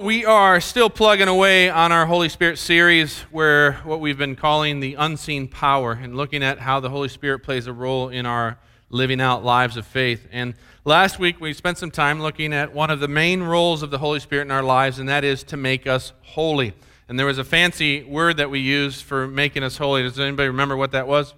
We are still plugging away on our Holy Spirit series, where what we've been calling the unseen power, and looking at how the Holy Spirit plays a role in our living out lives of faith. And last week we spent some time looking at one of the main roles of the Holy Spirit in our lives, and that is to make us holy. And there was a fancy word that we used for making us holy. Does anybody remember what that was?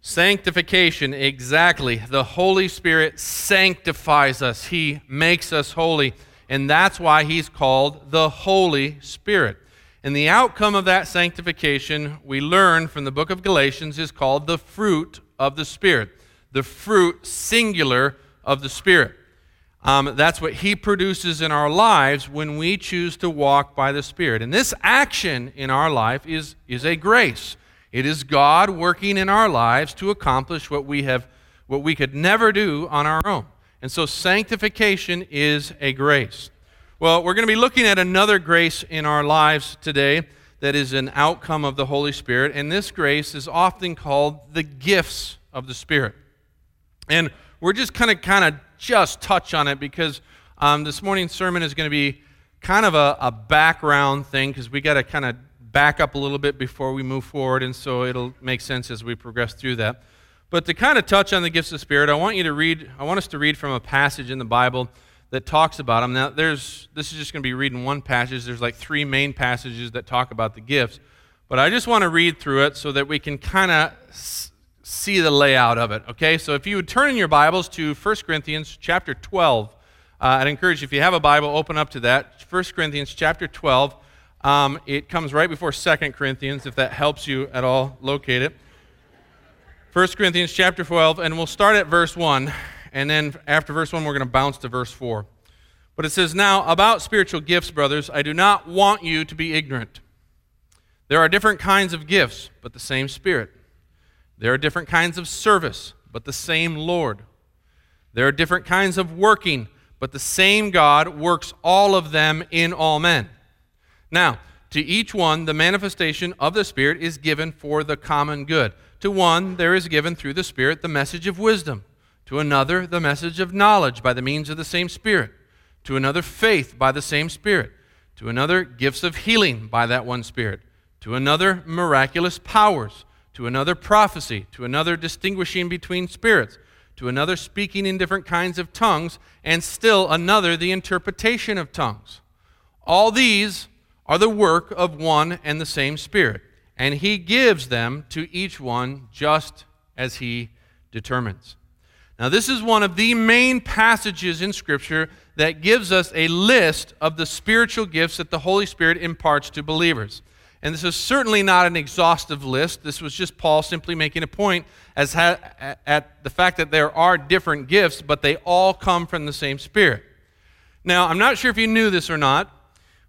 Sanctification, exactly. The Holy Spirit sanctifies us, He makes us holy and that's why he's called the Holy Spirit. And the outcome of that sanctification, we learn from the book of Galatians, is called the fruit of the Spirit. The fruit, singular, of the Spirit. Um, that's what he produces in our lives when we choose to walk by the Spirit. And this action in our life is, is a grace. It is God working in our lives to accomplish what we have what we could never do on our own. And so sanctification is a grace. Well, we're going to be looking at another grace in our lives today that is an outcome of the Holy Spirit. And this grace is often called the gifts of the Spirit. And we're just kind of kind of just touch on it because um, this morning's sermon is going to be kind of a, a background thing because we got to kind of back up a little bit before we move forward. And so it'll make sense as we progress through that. But to kind of touch on the gifts of the Spirit, I want you to read, I want us to read from a passage in the Bible that talks about them. Now, there's, this is just going to be reading one passage. There's like three main passages that talk about the gifts. But I just want to read through it so that we can kind of see the layout of it. Okay, so if you would turn in your Bibles to 1 Corinthians chapter 12, uh, I'd encourage you, if you have a Bible, open up to that. 1 Corinthians chapter 12. Um, it comes right before 2 Corinthians, if that helps you at all locate it. 1 Corinthians chapter 12, and we'll start at verse 1, and then after verse 1, we're going to bounce to verse 4. But it says, Now, about spiritual gifts, brothers, I do not want you to be ignorant. There are different kinds of gifts, but the same Spirit. There are different kinds of service, but the same Lord. There are different kinds of working, but the same God works all of them in all men. Now, to each one, the manifestation of the Spirit is given for the common good. To one, there is given through the Spirit the message of wisdom. To another, the message of knowledge by the means of the same Spirit. To another, faith by the same Spirit. To another, gifts of healing by that one Spirit. To another, miraculous powers. To another, prophecy. To another, distinguishing between spirits. To another, speaking in different kinds of tongues. And still another, the interpretation of tongues. All these are the work of one and the same Spirit and he gives them to each one just as he determines. Now, this is one of the main passages in Scripture that gives us a list of the spiritual gifts that the Holy Spirit imparts to believers. And this is certainly not an exhaustive list. This was just Paul simply making a point as ha- at the fact that there are different gifts, but they all come from the same Spirit. Now, I'm not sure if you knew this or not,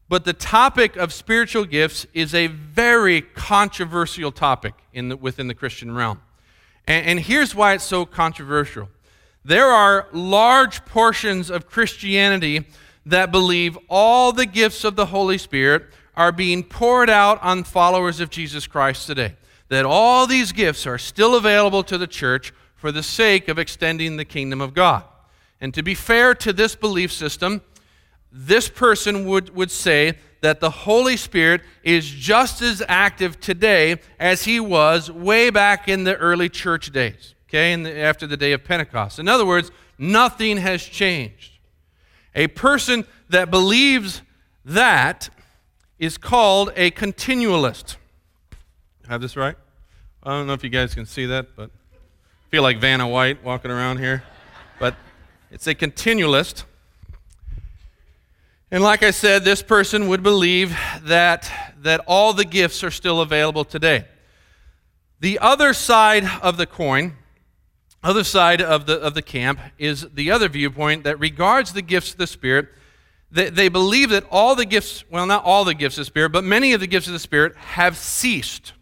but the topic of spiritual gifts is a very controversial topic in the, within the Christian realm. And, and here's why it's so controversial there are large portions of Christianity that believe all the gifts of the Holy Spirit are being poured out on followers of Jesus Christ today. That all these gifts are still available to the church for the sake of extending the kingdom of God. And to be fair to this belief system, this person would, would say that the Holy Spirit is just as active today as he was way back in the early church days, okay, the, after the day of Pentecost. In other words, nothing has changed. A person that believes that is called a continualist. Have this right? I don't know if you guys can see that, but I feel like Vanna White walking around here. But it's a continualist. And like I said, this person would believe that, that all the gifts are still available today. The other side of the coin, other side of the, of the camp, is the other viewpoint that regards the gifts of the Spirit. They, they believe that all the gifts, well, not all the gifts of the Spirit, but many of the gifts of the Spirit have ceased.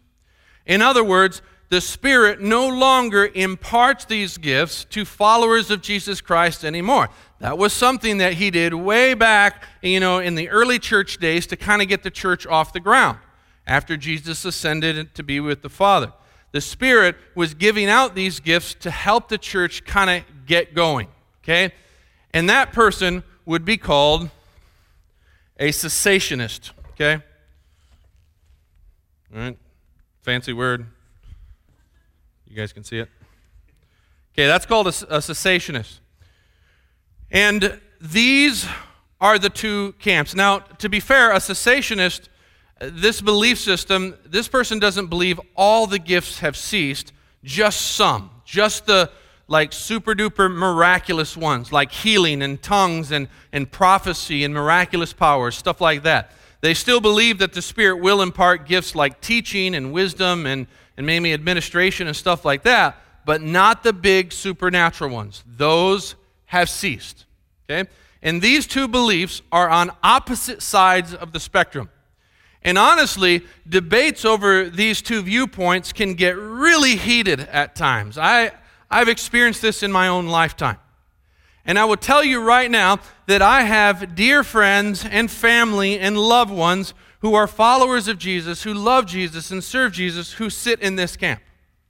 In other words, the Spirit no longer imparts these gifts to followers of Jesus Christ anymore. That was something that he did way back, you know, in the early church days to kind of get the church off the ground after Jesus ascended to be with the Father. The Spirit was giving out these gifts to help the church kind of get going, okay? And that person would be called a cessationist. Okay? All right? Fancy word. You guys can see it? Okay, that's called a, a cessationist. And these are the two camps. Now, to be fair, a cessationist, this belief system, this person doesn't believe all the gifts have ceased, just some, just the like super duper miraculous ones, like healing and tongues and, and prophecy and miraculous powers, stuff like that. They still believe that the Spirit will impart gifts like teaching and wisdom and, and maybe administration and stuff like that, but not the big supernatural ones. Those have ceased. Okay? And these two beliefs are on opposite sides of the spectrum. And honestly, debates over these two viewpoints can get really heated at times. I, I've experienced this in my own lifetime. And I will tell you right now that I have dear friends and family and loved ones who are followers of Jesus, who love Jesus and serve Jesus, who sit in this camp.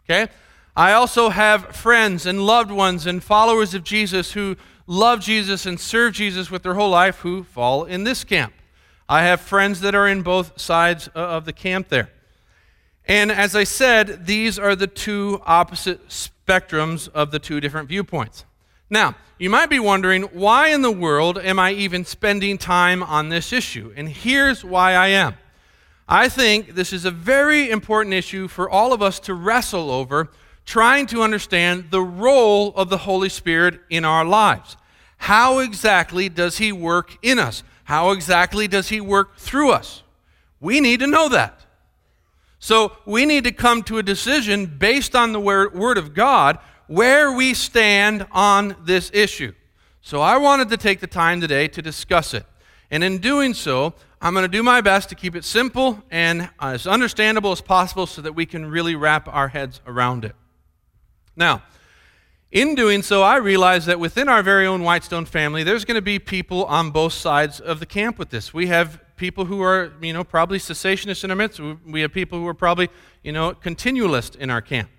Okay? I also have friends and loved ones and followers of Jesus who love Jesus and serve Jesus with their whole life who fall in this camp. I have friends that are in both sides of the camp there. And as I said, these are the two opposite spectrums of the two different viewpoints. Now, you might be wondering, why in the world am I even spending time on this issue? And here's why I am. I think this is a very important issue for all of us to wrestle over, trying to understand the role of the Holy Spirit in our lives. How exactly does He work in us? How exactly does He work through us? We need to know that. So we need to come to a decision based on the Word of God where we stand on this issue. So I wanted to take the time today to discuss it. And in doing so, I'm going to do my best to keep it simple and as understandable as possible so that we can really wrap our heads around it. Now, in doing so, I realize that within our very own Whitestone family, there's going to be people on both sides of the camp with this. We have people who are, you know, probably cessationists in our midst. We have people who are probably, you know, continualist in our camp.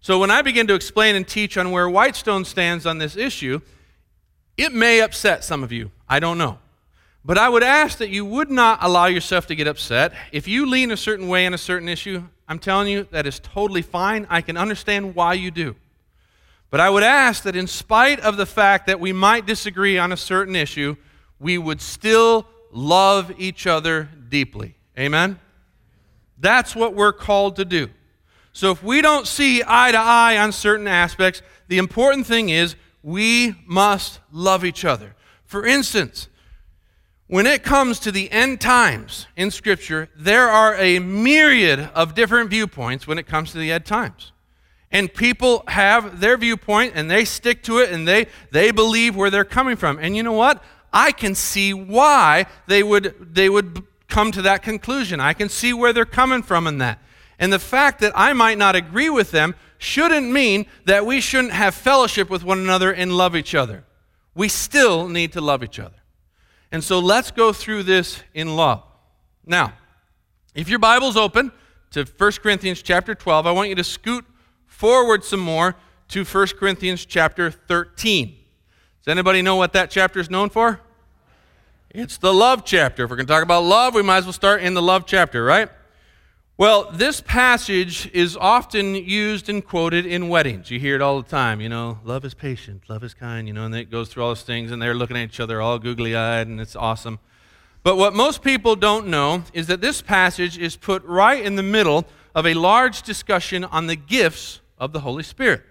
So when I begin to explain and teach on where Whitestone stands on this issue, it may upset some of you. I don't know. But I would ask that you would not allow yourself to get upset. If you lean a certain way on a certain issue, I'm telling you that is totally fine. I can understand why you do. But I would ask that in spite of the fact that we might disagree on a certain issue, we would still love each other deeply. Amen? That's what we're called to do. So if we don't see eye to eye on certain aspects, the important thing is we must love each other. For instance, when it comes to the end times in Scripture, there are a myriad of different viewpoints when it comes to the end times. And people have their viewpoint and they stick to it and they, they believe where they're coming from. And you know what? I can see why they would, they would come to that conclusion. I can see where they're coming from in that. And the fact that I might not agree with them shouldn't mean that we shouldn't have fellowship with one another and love each other. We still need to love each other. And so let's go through this in love. Now, if your Bible's open to 1 Corinthians chapter 12, I want you to scoot forward some more to 1 Corinthians chapter 13. Does anybody know what that chapter is known for? It's the love chapter. If we're going to talk about love, we might as well start in the love chapter, right? Well, this passage is often used and quoted in weddings. You hear it all the time, you know, love is patient, love is kind, you know, and it goes through all those things, and they're looking at each other all googly eyed, and it's awesome. But what most people don't know is that this passage is put right in the middle of a large discussion on the gifts of the Holy Spirit.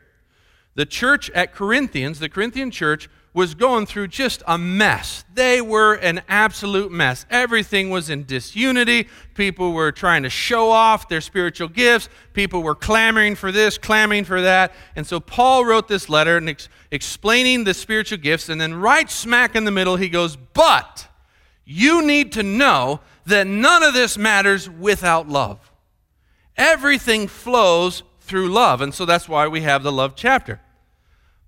The church at Corinthians, the Corinthian church, was going through just a mess. They were an absolute mess. Everything was in disunity. People were trying to show off their spiritual gifts. People were clamoring for this, clamoring for that. And so Paul wrote this letter and ex- explaining the spiritual gifts. And then, right smack in the middle, he goes, But you need to know that none of this matters without love. Everything flows through love. And so that's why we have the love chapter.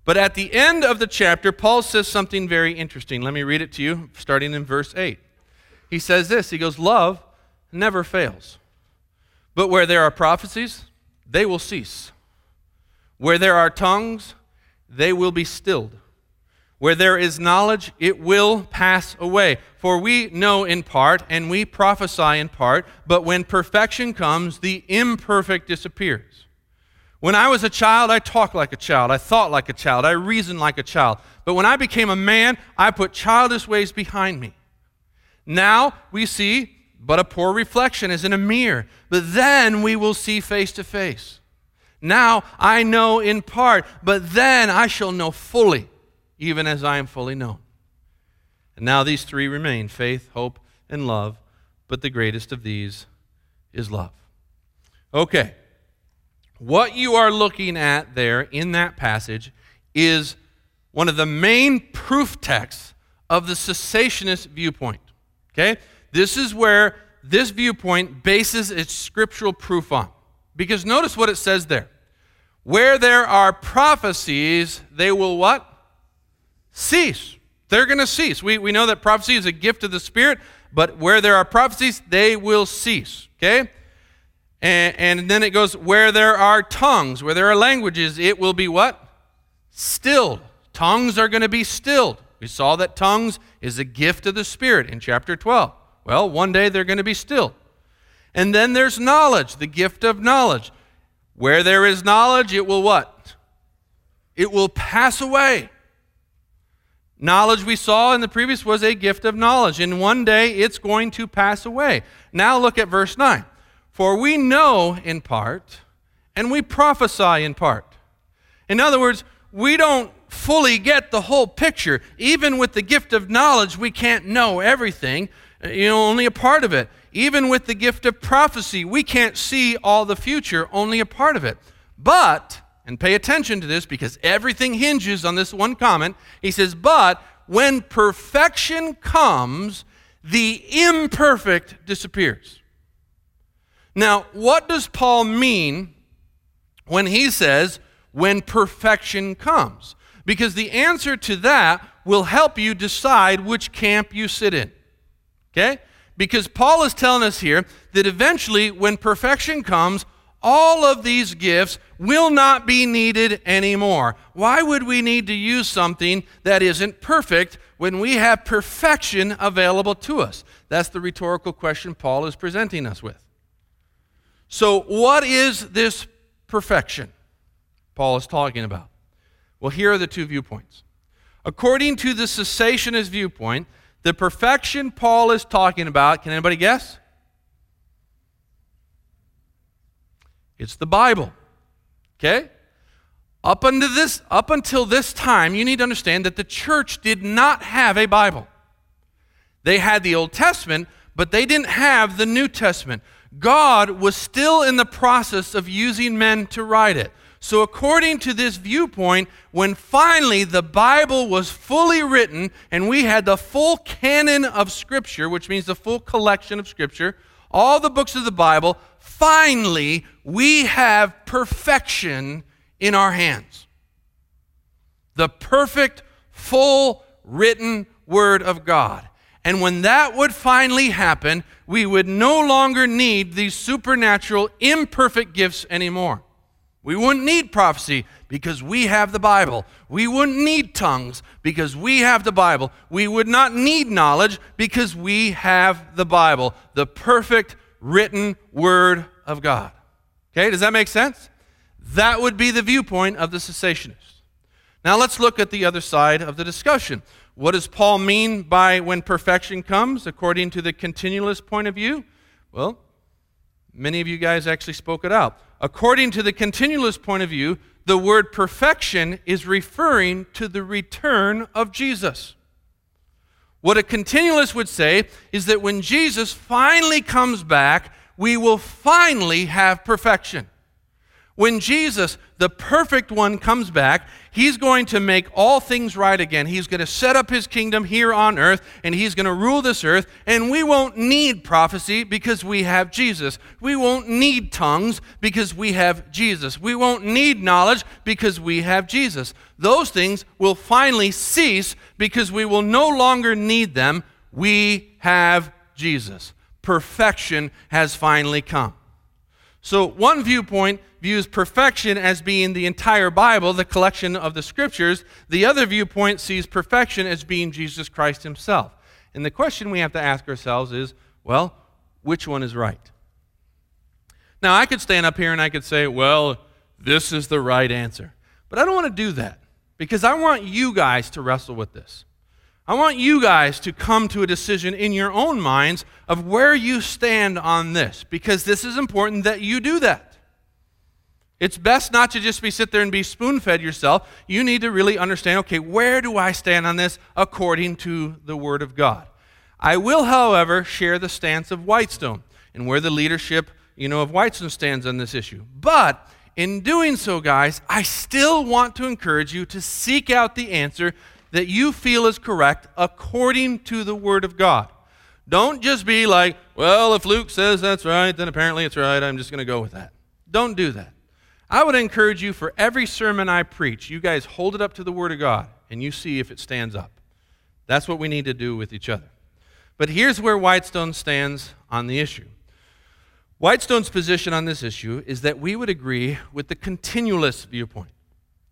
But at the end of the chapter, Paul says something very interesting. Let me read it to you, starting in verse 8. He says this He goes, Love never fails. But where there are prophecies, they will cease. Where there are tongues, they will be stilled. Where there is knowledge, it will pass away. For we know in part, and we prophesy in part, but when perfection comes, the imperfect disappears. When I was a child, I talked like a child, I thought like a child, I reasoned like a child. But when I became a man, I put childish ways behind me. Now we see but a poor reflection as in a mirror, but then we will see face to face. Now I know in part, but then I shall know fully even as I am fully known. And now these three remain faith, hope, and love, but the greatest of these is love. Okay, what you are looking at there in that passage is one of the main proof texts of the cessationist viewpoint. Okay? This is where this viewpoint bases its scriptural proof on. Because notice what it says there. Where there are prophecies, they will what? cease. They're going to cease. We, we know that prophecy is a gift of the Spirit, but where there are prophecies, they will cease. Okay? And, and then it goes, where there are tongues, where there are languages, it will be what? Stilled. Tongues are going to be stilled. We saw that tongues is a gift of the Spirit in chapter 12. Well, one day they're going to be stilled. And then there's knowledge, the gift of knowledge. Where there is knowledge, it will what? It will pass away. Knowledge we saw in the previous was a gift of knowledge, and one day it's going to pass away. Now look at verse 9. For we know in part, and we prophesy in part. In other words, we don't fully get the whole picture. Even with the gift of knowledge, we can't know everything, uh, you know, only a part of it. Even with the gift of prophecy, we can't see all the future, only a part of it. But and pay attention to this because everything hinges on this one comment. He says, But when perfection comes, the imperfect disappears. Now, what does Paul mean when he says, when perfection comes? Because the answer to that will help you decide which camp you sit in. Okay? Because Paul is telling us here that eventually, when perfection comes, all of these gifts will not be needed anymore. Why would we need to use something that isn't perfect when we have perfection available to us? That's the rhetorical question Paul is presenting us with. So, what is this perfection Paul is talking about? Well, here are the two viewpoints. According to the cessationist viewpoint, the perfection Paul is talking about, can anybody guess? It's the Bible. Okay? Up until this up until this time, you need to understand that the church did not have a Bible. They had the Old Testament, but they didn't have the New Testament. God was still in the process of using men to write it. So, according to this viewpoint, when finally the Bible was fully written and we had the full canon of Scripture, which means the full collection of Scripture, all the books of the Bible, finally we have perfection in our hands. The perfect, full, written Word of God. And when that would finally happen, we would no longer need these supernatural, imperfect gifts anymore. We wouldn't need prophecy because we have the Bible. We wouldn't need tongues because we have the Bible. We would not need knowledge because we have the Bible, the perfect written Word of God. Okay, does that make sense? That would be the viewpoint of the cessationists. Now let's look at the other side of the discussion. What does Paul mean by when perfection comes, according to the continualist point of view? Well, many of you guys actually spoke it out. According to the continualist point of view, the word perfection is referring to the return of Jesus. What a continualist would say is that when Jesus finally comes back, we will finally have perfection. When Jesus, the perfect one, comes back, he's going to make all things right again. He's going to set up his kingdom here on earth, and he's going to rule this earth, and we won't need prophecy because we have Jesus. We won't need tongues because we have Jesus. We won't need knowledge because we have Jesus. Those things will finally cease because we will no longer need them. We have Jesus perfection has finally come. So, one viewpoint views perfection as being the entire Bible, the collection of the scriptures. The other viewpoint sees perfection as being Jesus Christ himself. And the question we have to ask ourselves is well, which one is right? Now, I could stand up here and I could say, well, this is the right answer. But I don't want to do that because I want you guys to wrestle with this. I want you guys to come to a decision in your own minds of where you stand on this because this is important that you do that. It's best not to just be sit there and be spoon fed yourself. You need to really understand okay, where do I stand on this according to the Word of God? I will, however, share the stance of Whitestone and where the leadership you know, of Whitestone stands on this issue. But in doing so, guys, I still want to encourage you to seek out the answer that you feel is correct according to the Word of God. Don't just be like, well, if Luke says that's right, then apparently it's right. I'm just going to go with that. Don't do that. I would encourage you for every sermon I preach, you guys hold it up to the Word of God and you see if it stands up. That's what we need to do with each other. But here's where Whitestone stands on the issue. Whitestone's position on this issue is that we would agree with the continualist viewpoint.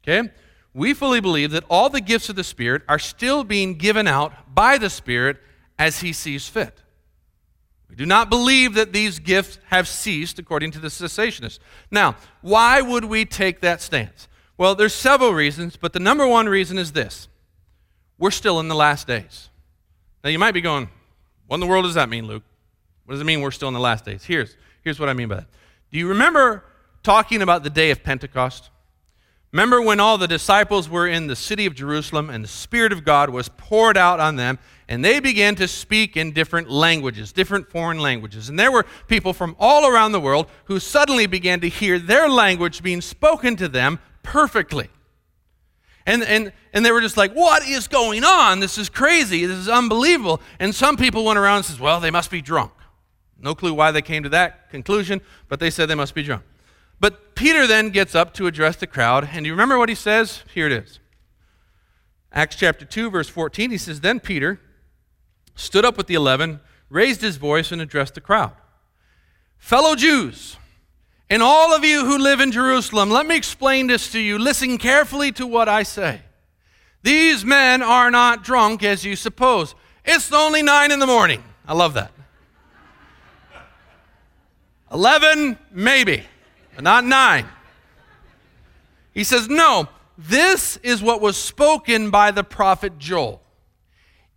Okay? we fully believe that all the gifts of the Spirit are still being given out by the Spirit as He sees fit. Do not believe that these gifts have ceased, according to the cessationists. Now, why would we take that stance? Well, there's several reasons, but the number one reason is this we're still in the last days. Now, you might be going, what in the world does that mean, Luke? What does it mean we're still in the last days? Here's, here's what I mean by that. Do you remember talking about the day of Pentecost? Remember when all the disciples were in the city of Jerusalem and the Spirit of God was poured out on them, and they began to speak in different languages, different foreign languages. And there were people from all around the world who suddenly began to hear their language being spoken to them perfectly. And, and, and they were just like, what is going on? This is crazy. This is unbelievable. And some people went around and said, well, they must be drunk. No clue why they came to that conclusion, but they said they must be drunk. But Peter then gets up to address the crowd, and you remember what he says? Here it is. Acts chapter 2, verse 14, he says, Then Peter stood up with the eleven, raised his voice, and addressed the crowd. Fellow Jews, and all of you who live in Jerusalem, let me explain this to you. Listen carefully to what I say. These men are not drunk as you suppose. It's only nine in the morning. I love that. 11, maybe but not nine. He says, No, this is what was spoken by the prophet Joel.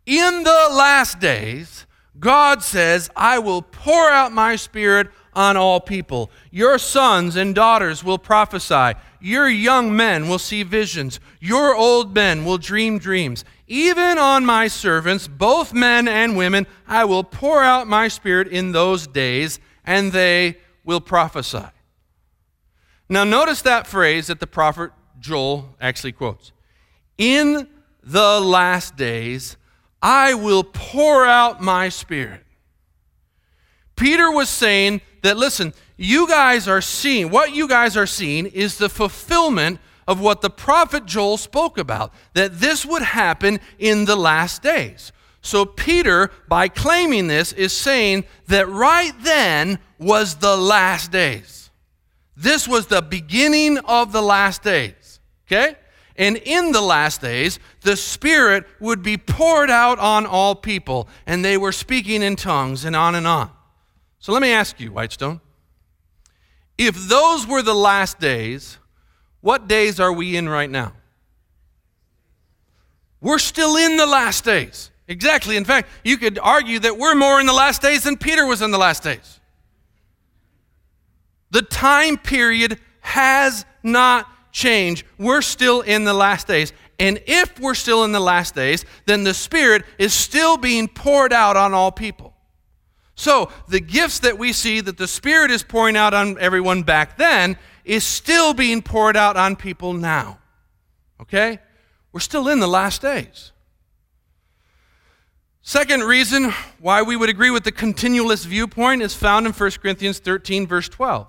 In the last days, God says, I will pour out my spirit on all people. Your sons and daughters will prophesy. Your young men will see visions. Your old men will dream dreams. Even on my servants, both men and women, I will pour out my spirit in those days, and they will prophesy. Now, notice that phrase that the prophet Joel actually quotes. In the last days, I will pour out my spirit. Peter was saying that, listen, you guys are seeing, what you guys are seeing is the fulfillment of what the prophet Joel spoke about, that this would happen in the last days. So, Peter, by claiming this, is saying that right then was the last days. This was the beginning of the last days. Okay? And in the last days, the Spirit would be poured out on all people, and they were speaking in tongues, and on and on. So let me ask you, Whitestone. If those were the last days, what days are we in right now? We're still in the last days. Exactly. In fact, you could argue that we're more in the last days than Peter was in the last days. The time period has not changed. We're still in the last days. And if we're still in the last days, then the Spirit is still being poured out on all people. So the gifts that we see that the Spirit is pouring out on everyone back then is still being poured out on people now. Okay? We're still in the last days. Second reason why we would agree with the continualist viewpoint is found in 1 Corinthians 13, verse 12.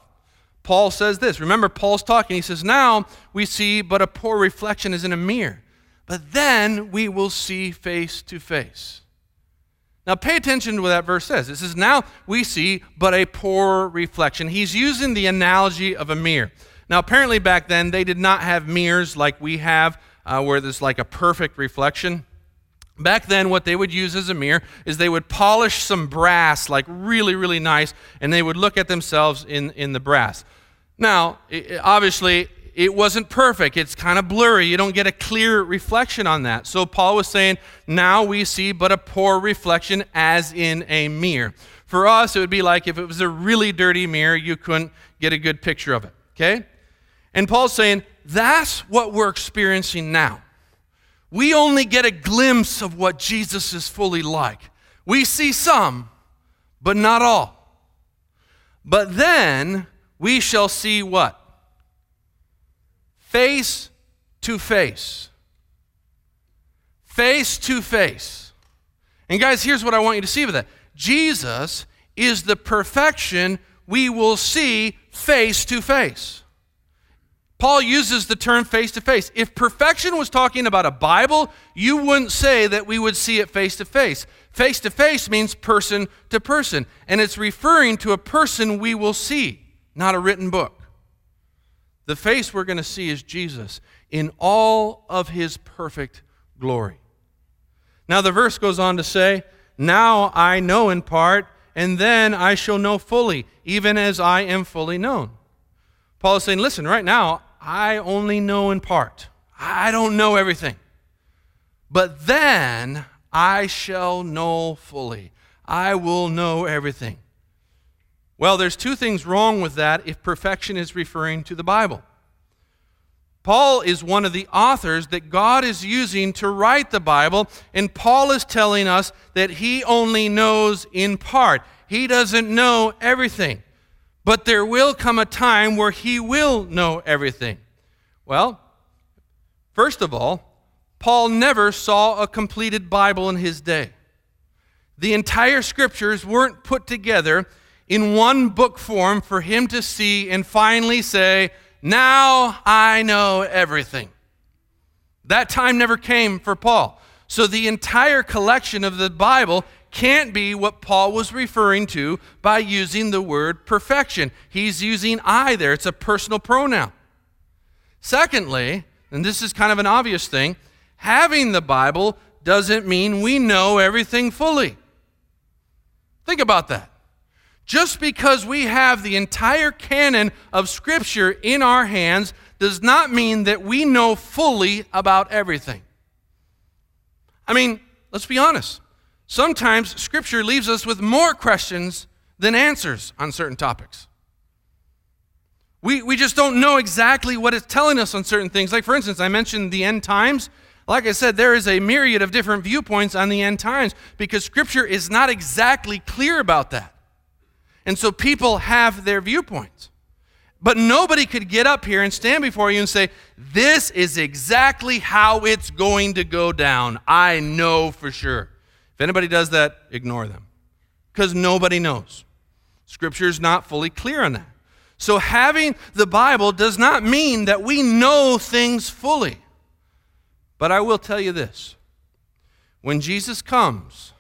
Paul says this. Remember, Paul's talking. He says, Now we see but a poor reflection is in a mirror, but then we will see face to face. Now, pay attention to what that verse says. It says, Now we see but a poor reflection. He's using the analogy of a mirror. Now, apparently, back then, they did not have mirrors like we have, uh, where there's like a perfect reflection. Back then, what they would use as a mirror is they would polish some brass, like really, really nice, and they would look at themselves in, in the brass. Now, it, obviously, it wasn't perfect. It's kind of blurry. You don't get a clear reflection on that. So Paul was saying, now we see but a poor reflection as in a mirror. For us, it would be like if it was a really dirty mirror, you couldn't get a good picture of it. Okay? And Paul's saying, that's what we're experiencing now. We only get a glimpse of what Jesus is fully like. We see some, but not all. But then we shall see what? Face to face. Face to face. And guys, here's what I want you to see with that Jesus is the perfection we will see face to face. Paul uses the term face to face. If perfection was talking about a Bible, you wouldn't say that we would see it face to face. Face to face means person to person, and it's referring to a person we will see, not a written book. The face we're going to see is Jesus in all of his perfect glory. Now, the verse goes on to say, Now I know in part, and then I shall know fully, even as I am fully known. Paul is saying, Listen, right now, I only know in part. I don't know everything. But then I shall know fully. I will know everything. Well, there's two things wrong with that if perfection is referring to the Bible. Paul is one of the authors that God is using to write the Bible, and Paul is telling us that he only knows in part. He doesn't know everything. But there will come a time where he will know everything. Well, first of all, Paul never saw a completed Bible in his day. The entire scriptures weren't put together in one book form for him to see and finally say, Now I know everything. That time never came for Paul. So the entire collection of the Bible can't be what Paul was referring to by using the word perfection. He's using I there, it's a personal pronoun. Secondly, and this is kind of an obvious thing, having the Bible doesn't mean we know everything fully. Think about that. Just because we have the entire canon of Scripture in our hands does not mean that we know fully about everything. I mean, let's be honest. Sometimes Scripture leaves us with more questions than answers on certain topics. We, we just don't know exactly what it's telling us on certain things. Like, for instance, I mentioned the end times. Like I said, there is a myriad of different viewpoints on the end times because Scripture is not exactly clear about that. And so people have their viewpoints. But nobody could get up here and stand before you and say, This is exactly how it's going to go down. I know for sure. If anybody does that, ignore them because nobody knows. Scripture is not fully clear on that. So, having the Bible does not mean that we know things fully. But I will tell you this when Jesus comes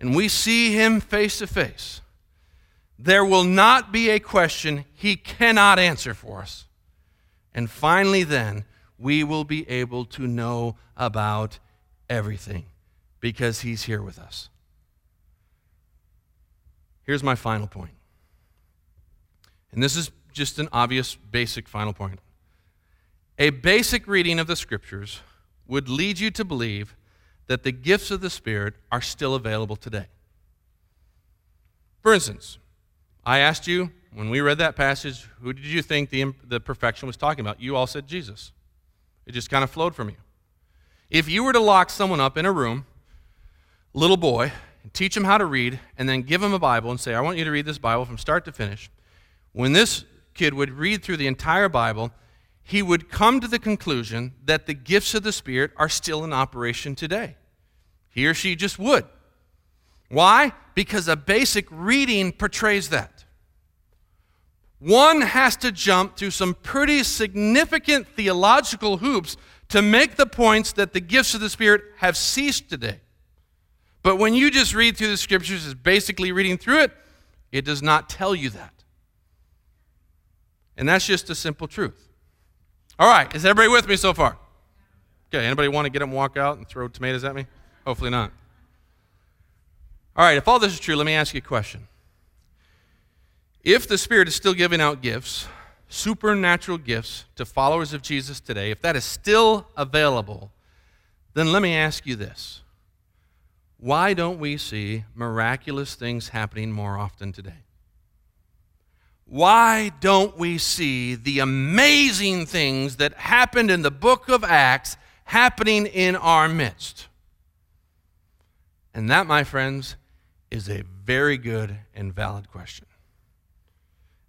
and we see him face to face, there will not be a question he cannot answer for us. And finally, then, we will be able to know about everything because He's here with us. Here's my final point. And this is just an obvious, basic final point. A basic reading of the Scriptures would lead you to believe that the gifts of the Spirit are still available today. For instance, I asked you when we read that passage, who did you think the, the perfection was talking about? You all said Jesus. It just kind of flowed from you. If you were to lock someone up in a room little boy teach him how to read and then give him a Bible and say, I want you to read this Bible from start to finish, when this kid would read through the entire Bible, he would come to the conclusion that the gifts of the Spirit are still in operation today. He or she just would. Why? Because a basic reading portrays that. One has to jump through some pretty significant theological hoops to make the points that the gifts of the Spirit have ceased today. But when you just read through the scriptures as basically reading through it, it does not tell you that. And that's just a simple truth. All right, is everybody with me so far? Okay, anybody want to get up and walk out and throw tomatoes at me? Hopefully not. All right, if all this is true, let me ask you a question. If the Spirit is still giving out gifts, supernatural gifts to followers of Jesus today, if that is still available, then let me ask you this. Why don't we see miraculous things happening more often today? Why don't we see the amazing things that happened in the book of Acts happening in our midst? And that, my friends, is a very good and valid question.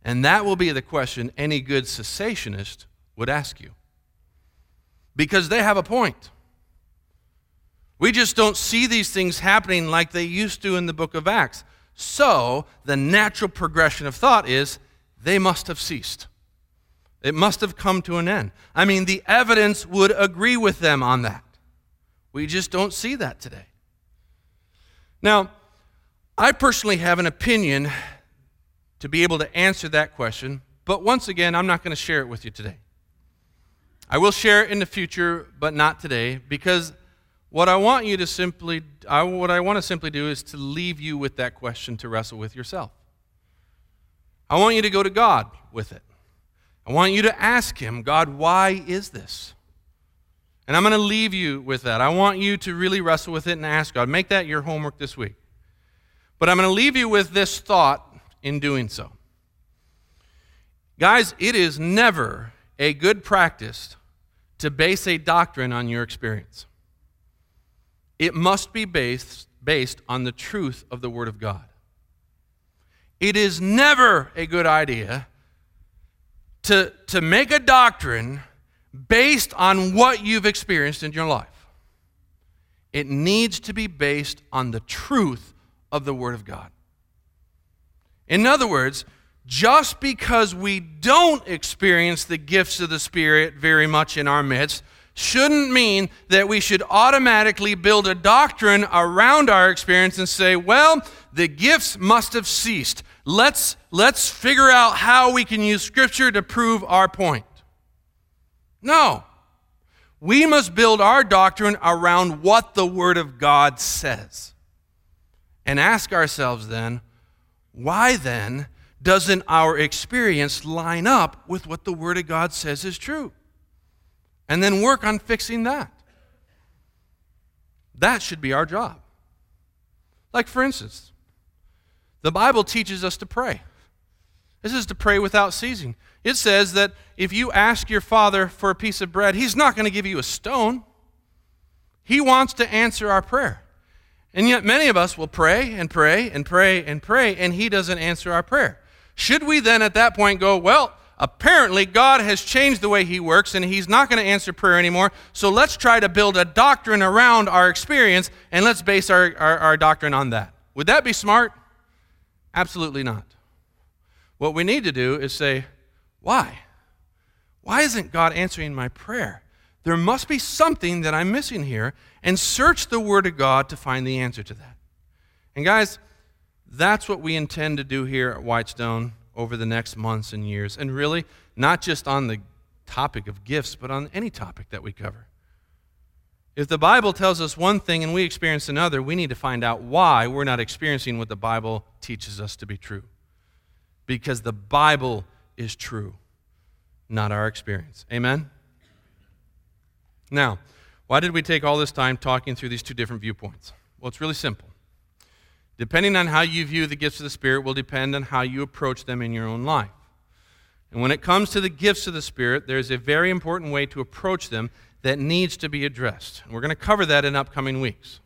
And that will be the question any good cessationist would ask you. Because they have a point. We just don't see these things happening like they used to in the book of Acts. So, the natural progression of thought is they must have ceased. It must have come to an end. I mean, the evidence would agree with them on that. We just don't see that today. Now, I personally have an opinion to be able to answer that question, but once again, I'm not going to share it with you today. I will share it in the future, but not today, because what I want you to simply, I, what I want to simply do is to leave you with that question to wrestle with yourself. I want you to go to God with it. I want you to ask Him, God, why is this? And I'm going to leave you with that. I want you to really wrestle with it and ask God. Make that your homework this week. But I'm going to leave you with this thought in doing so. Guys, it is never a good practice to base a doctrine on your experience. It must be based, based on the truth of the Word of God. It is never a good idea to, to make a doctrine based on what you've experienced in your life. It needs to be based on the truth of the Word of God. In other words, just because we don't experience the gifts of the Spirit very much in our midst, shouldn't mean that we should automatically build a doctrine around our experience and say, well, the gifts must have ceased. Let's, let's figure out how we can use Scripture to prove our point. No. We must build our doctrine around what the Word of God says. And ask ourselves then, why then doesn't our experience line up with what the Word of God says is true? And then work on fixing that. That should be our job. Like, for instance, the Bible teaches us to pray. This is to pray without ceasing. It says that if you ask your father for a piece of bread, he's not going to give you a stone. He wants to answer our prayer. And yet, many of us will pray and pray and pray and pray, and He doesn't answer our prayer. Should we then at that point go, well, apparently God has changed the way He works and He's not going to answer prayer anymore, so let's try to build a doctrine around our experience and let's base our, our, our doctrine on that? Would that be smart? Absolutely not. What we need to do is say, why? Why isn't God answering my prayer? There must be something that I'm missing here, and search the Word of God to find the answer to that. And guys, that's what we intend to do here at Whitestone over the next months and years. And really, not just on the topic of gifts, but on any topic that we cover. If the Bible tells us one thing and we experience another, we need to find out why we're not experiencing what the Bible teaches us to be true. Because the Bible is true, not our experience. Amen? Now, why did we take all this time talking through these two different viewpoints? Well, it's really simple. Depending on how you view the gifts of the Spirit will depend on how you approach them in your own life. And when it comes to the gifts of the Spirit, there's a very important way to approach them that needs to be addressed. And we're going to cover that in upcoming weeks.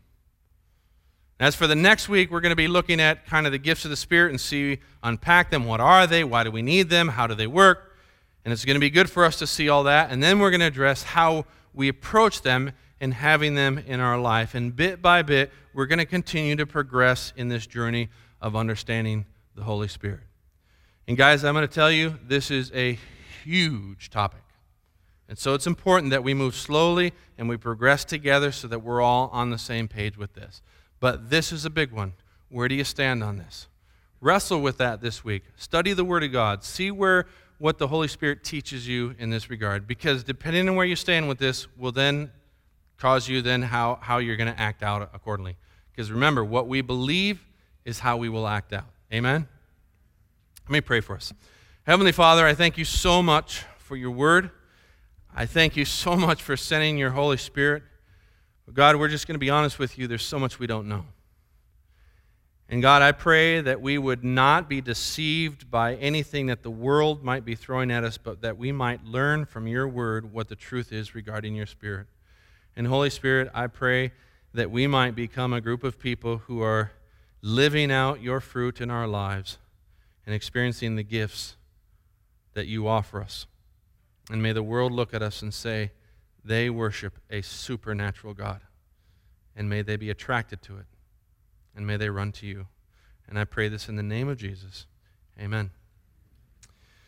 As for the next week, we're going to be looking at kind of the gifts of the Spirit and see, unpack them. What are they? Why do we need them? How do they work? And it's going to be good for us to see all that. And then we're going to address how we approach them and having them in our life. And bit by bit, we're going to continue to progress in this journey of understanding the Holy Spirit. And guys, I'm going to tell you, this is a huge topic. And so it's important that we move slowly and we progress together so that we're all on the same page with this. But this is a big one. Where do you stand on this? Wrestle with that this week. Study the Word of God. See where what the Holy Spirit teaches you in this regard. Because depending on where you stand with this will then cause you then how, how you're going to act out accordingly. Because remember, what we believe is how we will act out. Amen? Let me pray for us. Heavenly Father, I thank you so much for your word. I thank you so much for sending your Holy Spirit. God, we're just going to be honest with you. There's so much we don't know. And God, I pray that we would not be deceived by anything that the world might be throwing at us, but that we might learn from your word what the truth is regarding your Spirit. And Holy Spirit, I pray that we might become a group of people who are living out your fruit in our lives and experiencing the gifts that you offer us. And may the world look at us and say, they worship a supernatural God. And may they be attracted to it and may they run to you. And I pray this in the name of Jesus. Amen.